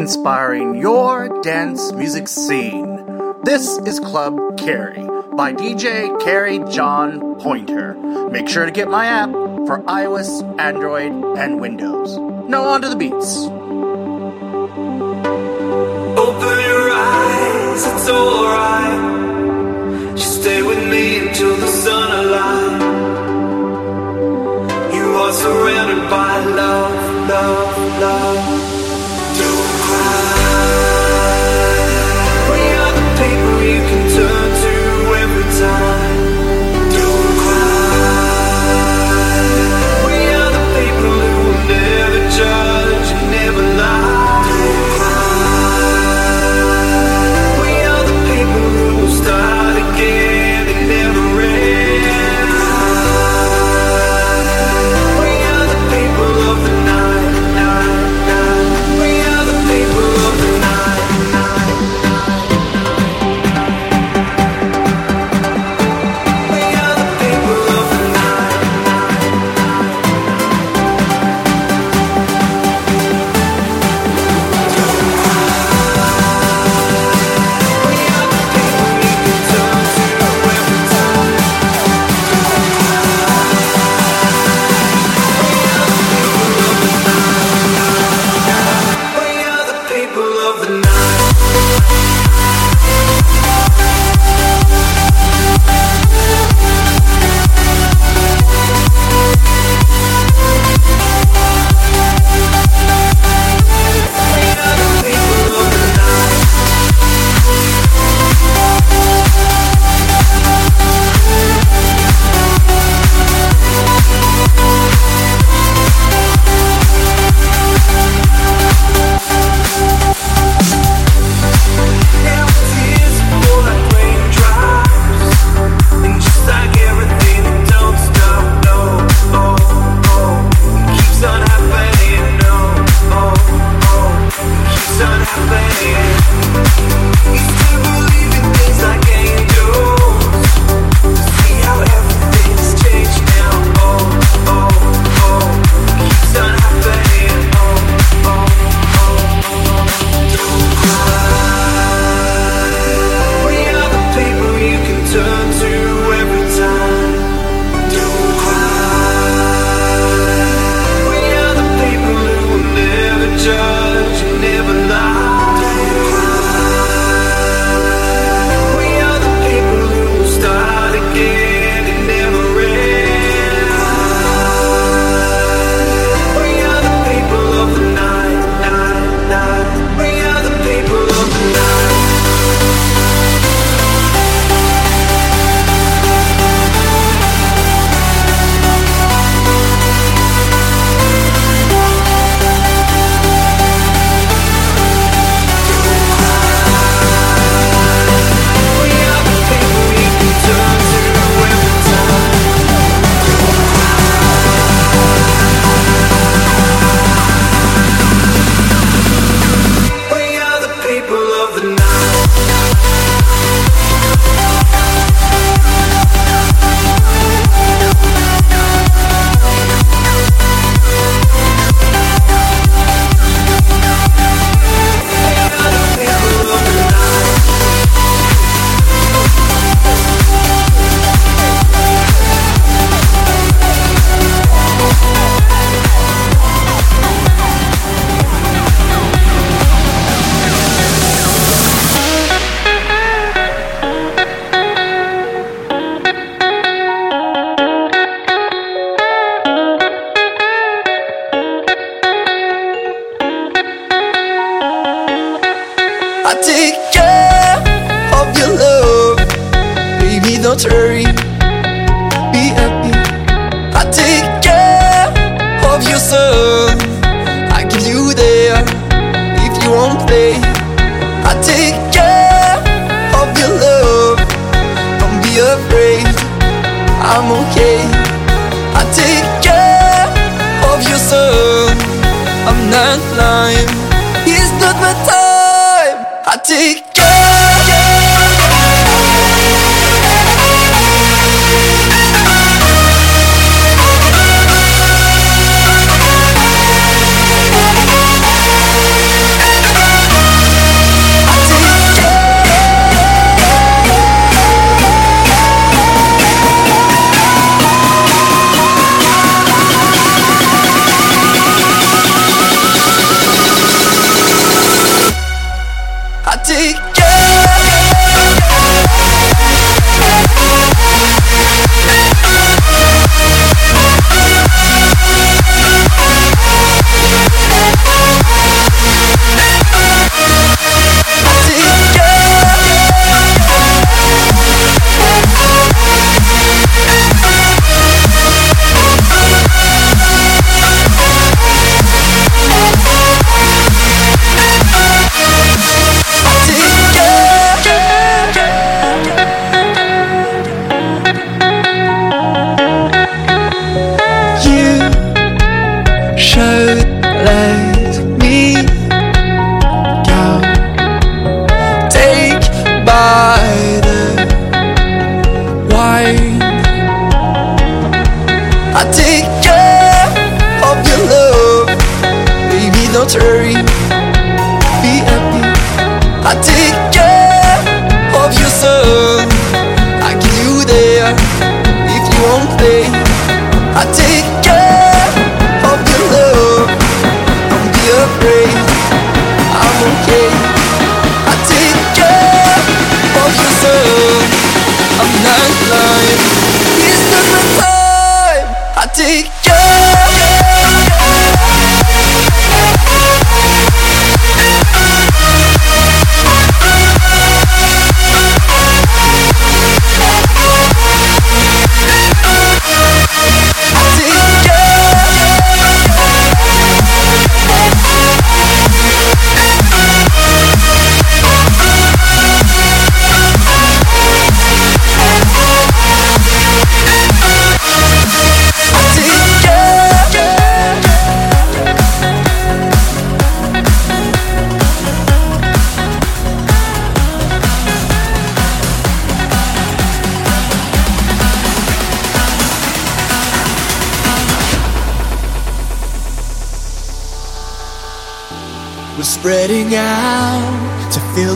inspiring your dance music scene. This is Club Carry by DJ Carrie John Pointer. Make sure to get my app for iOS, Android, and Windows. Now on to the beats. Open your eyes, it's alright. Just stay with me until the sun aligns. You are surrounded by love, love, love.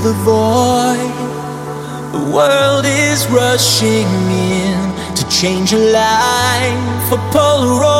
the void. The world is rushing in to change a life for Polaroid.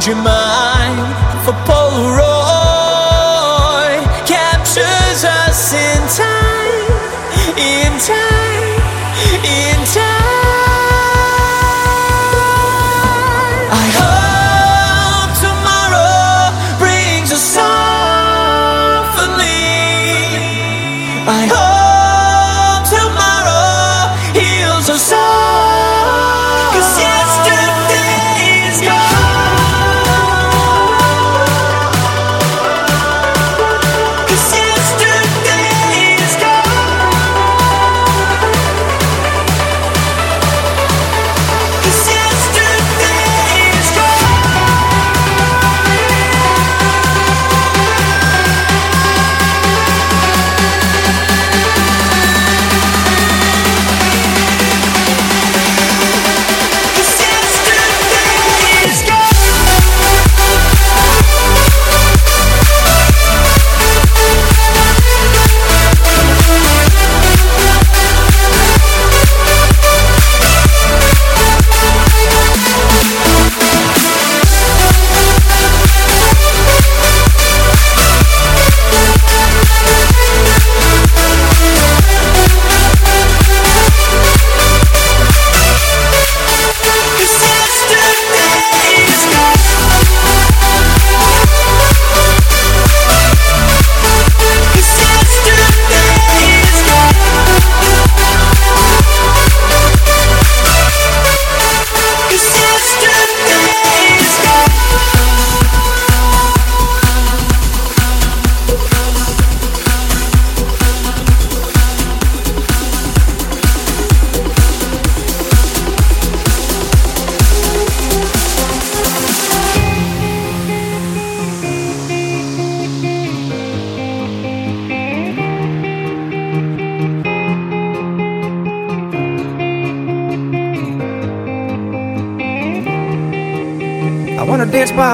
changing my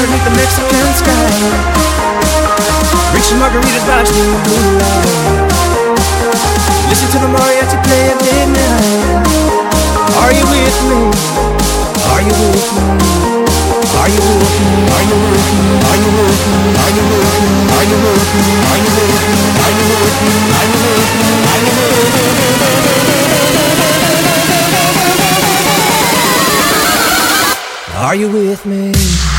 Beneath the Mexican sky. Some margaritas by the blue. Listen to the mariachi play at midnight. Are you with me? Are you with me? Are you with me? Are you with me? Are you with me? Are you with me? Are you with me? Are you with me? Are you with me? Are you with me? Are you with me? Are you with me?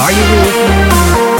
Are you with me?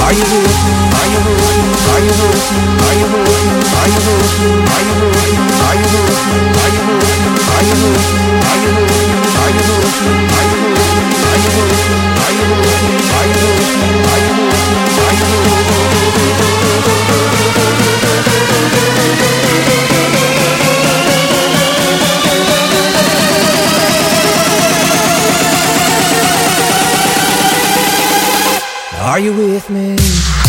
Hayır olsun, hayır olsun, hayır olsun, hayır olsun. Are you with me?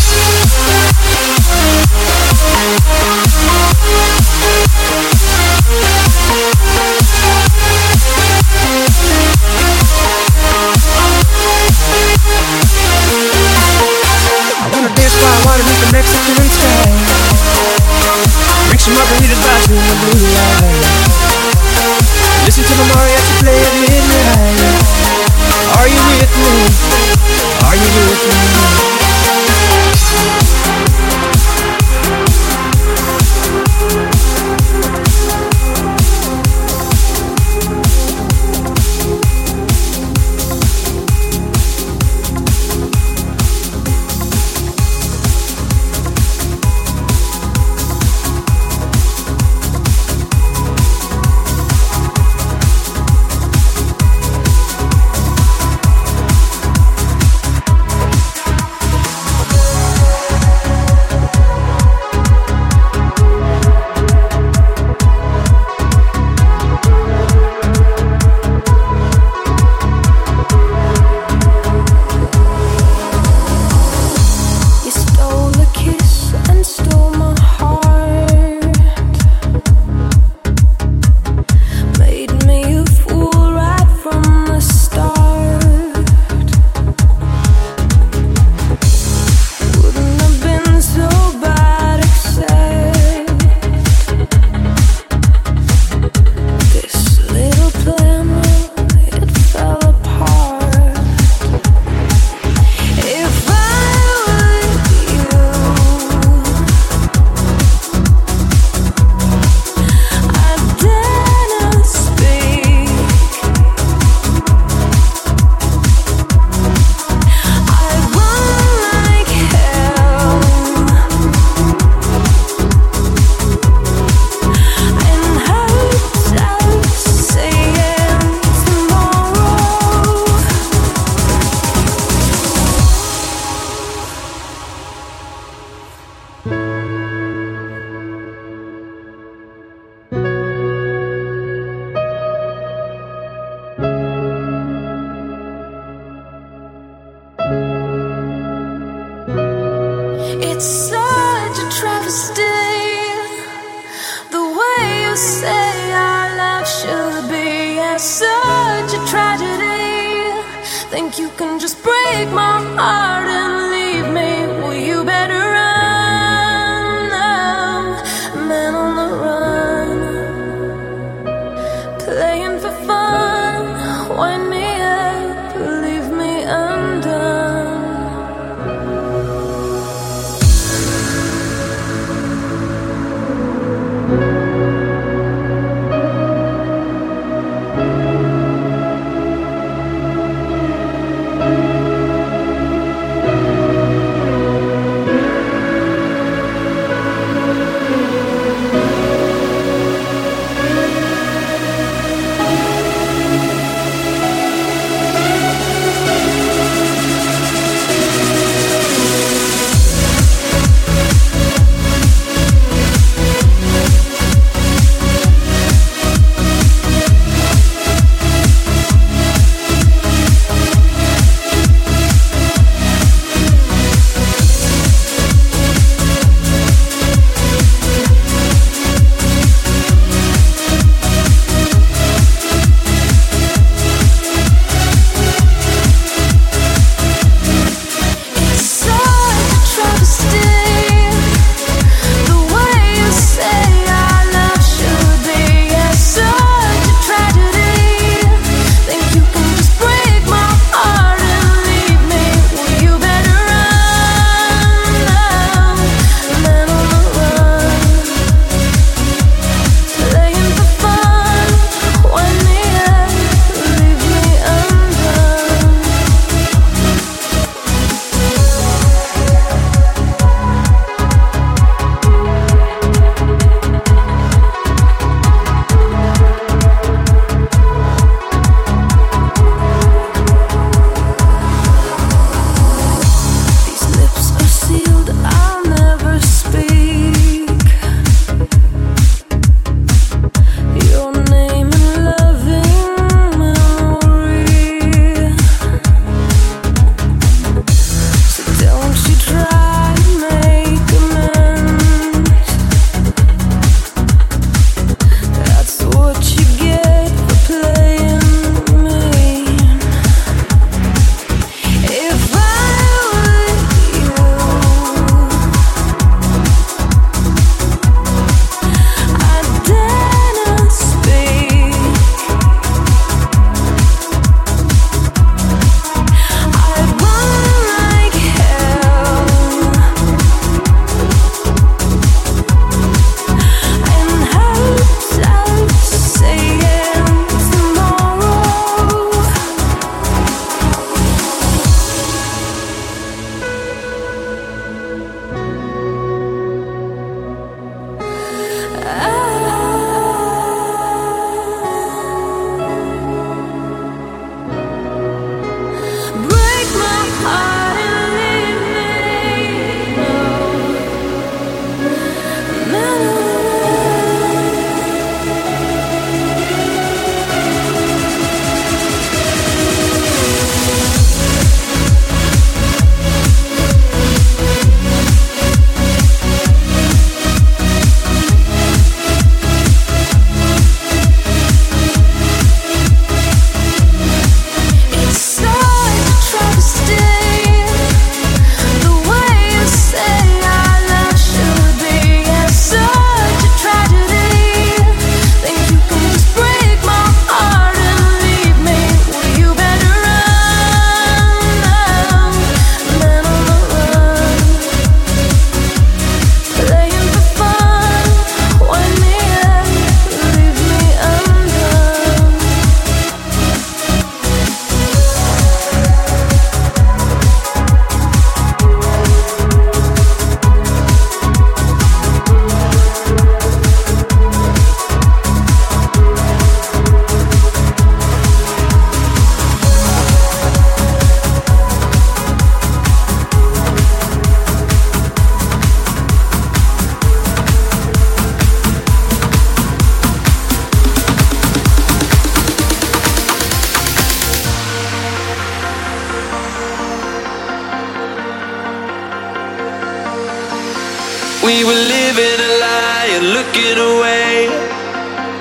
took it away.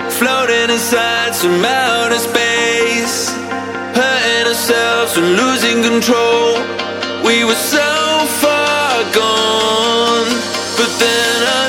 Floating inside some outer space. Hurting ourselves and losing control. We were so far gone. But then I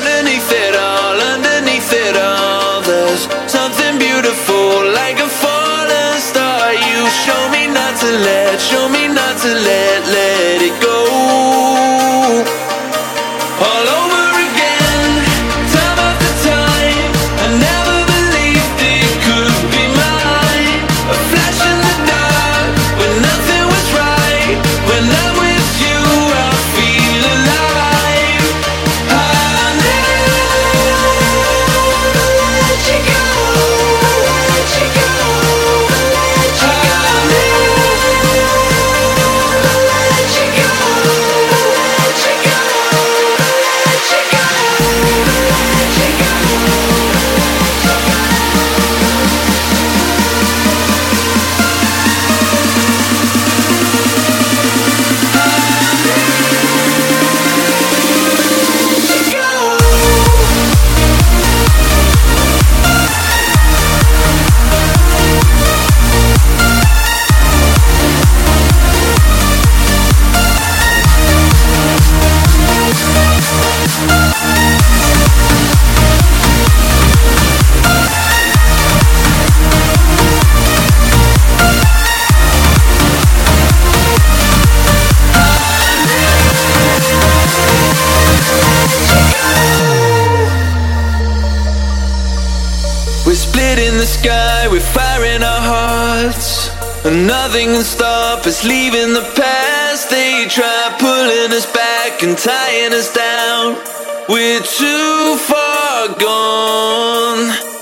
Nothing can stop us leaving the past. They try pulling us back and tying us down. We're too far gone.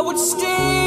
I would steal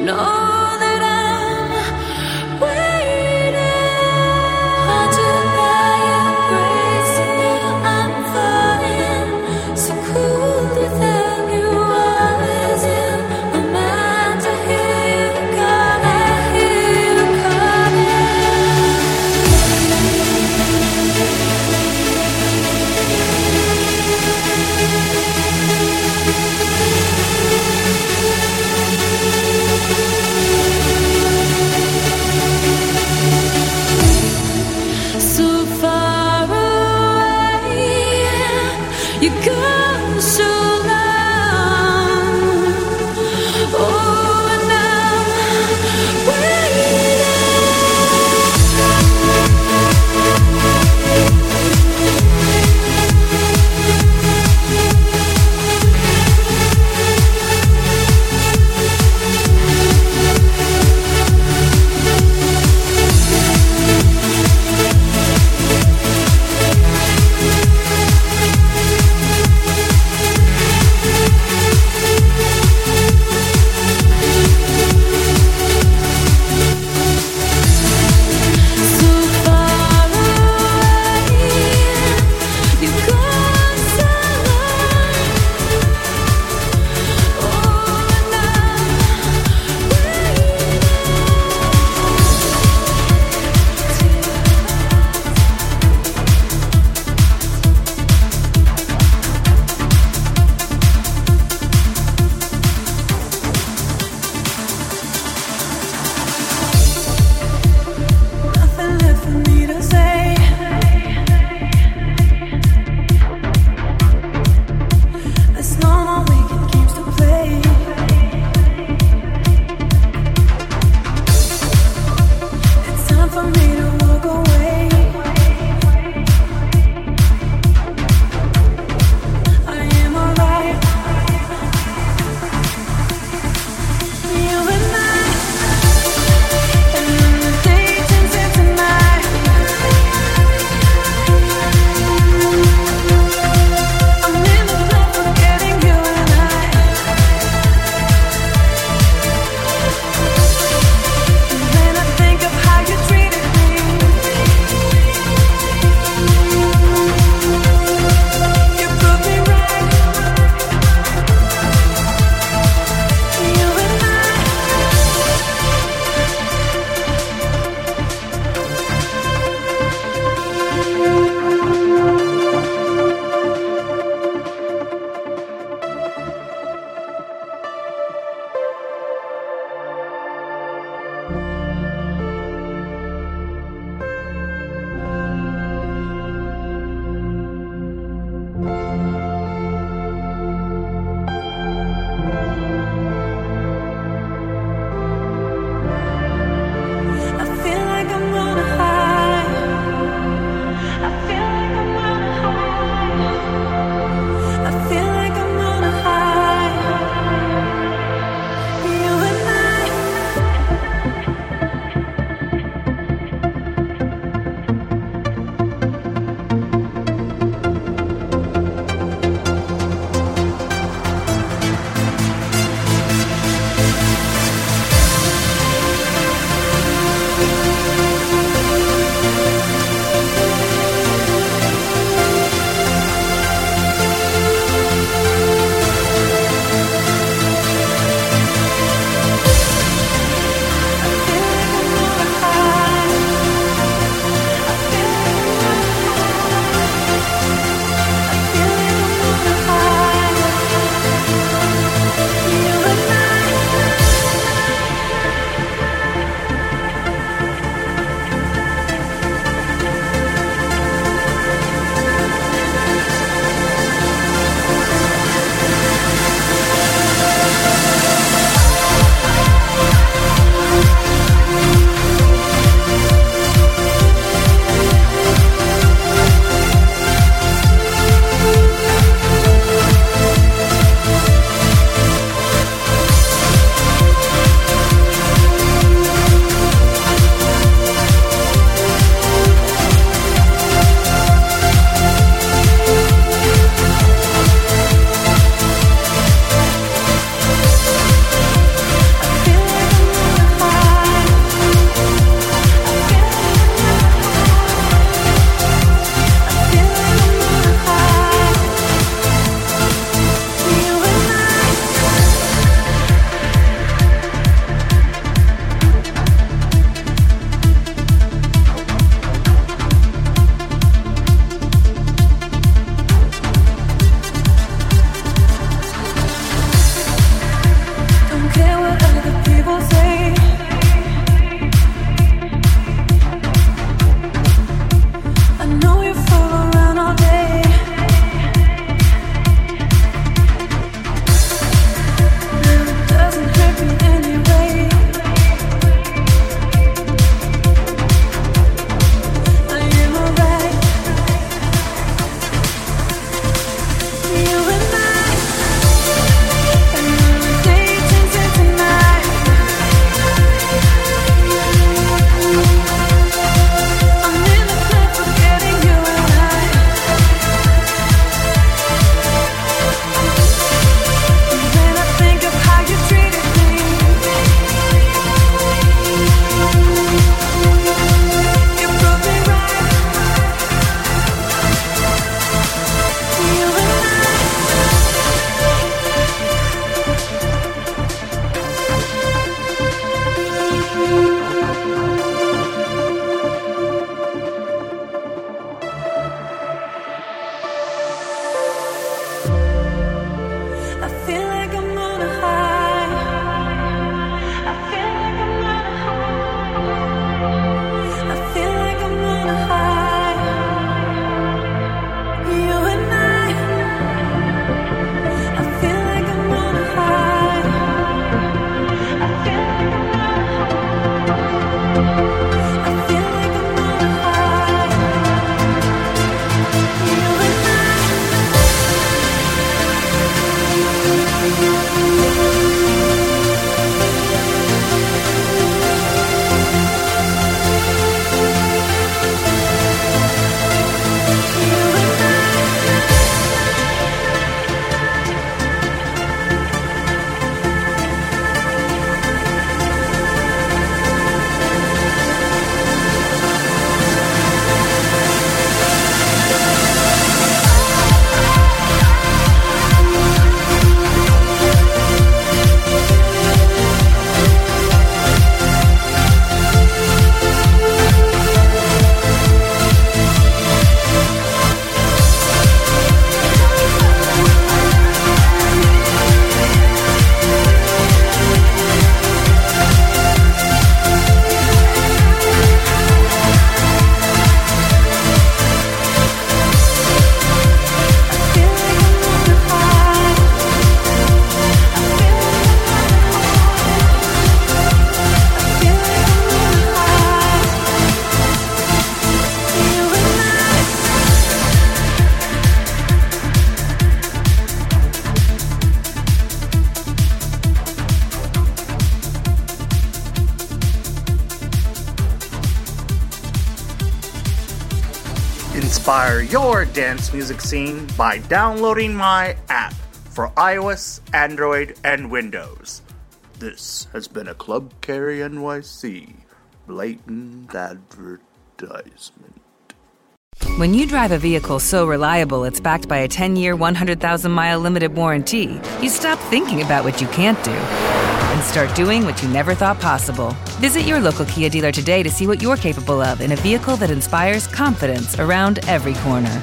No. Dance music scene by downloading my app for iOS, Android, and Windows. This has been a Club Carry NYC blatant advertisement. When you drive a vehicle so reliable it's backed by a 10 year, 100,000 mile limited warranty, you stop thinking about what you can't do and start doing what you never thought possible. Visit your local Kia dealer today to see what you're capable of in a vehicle that inspires confidence around every corner.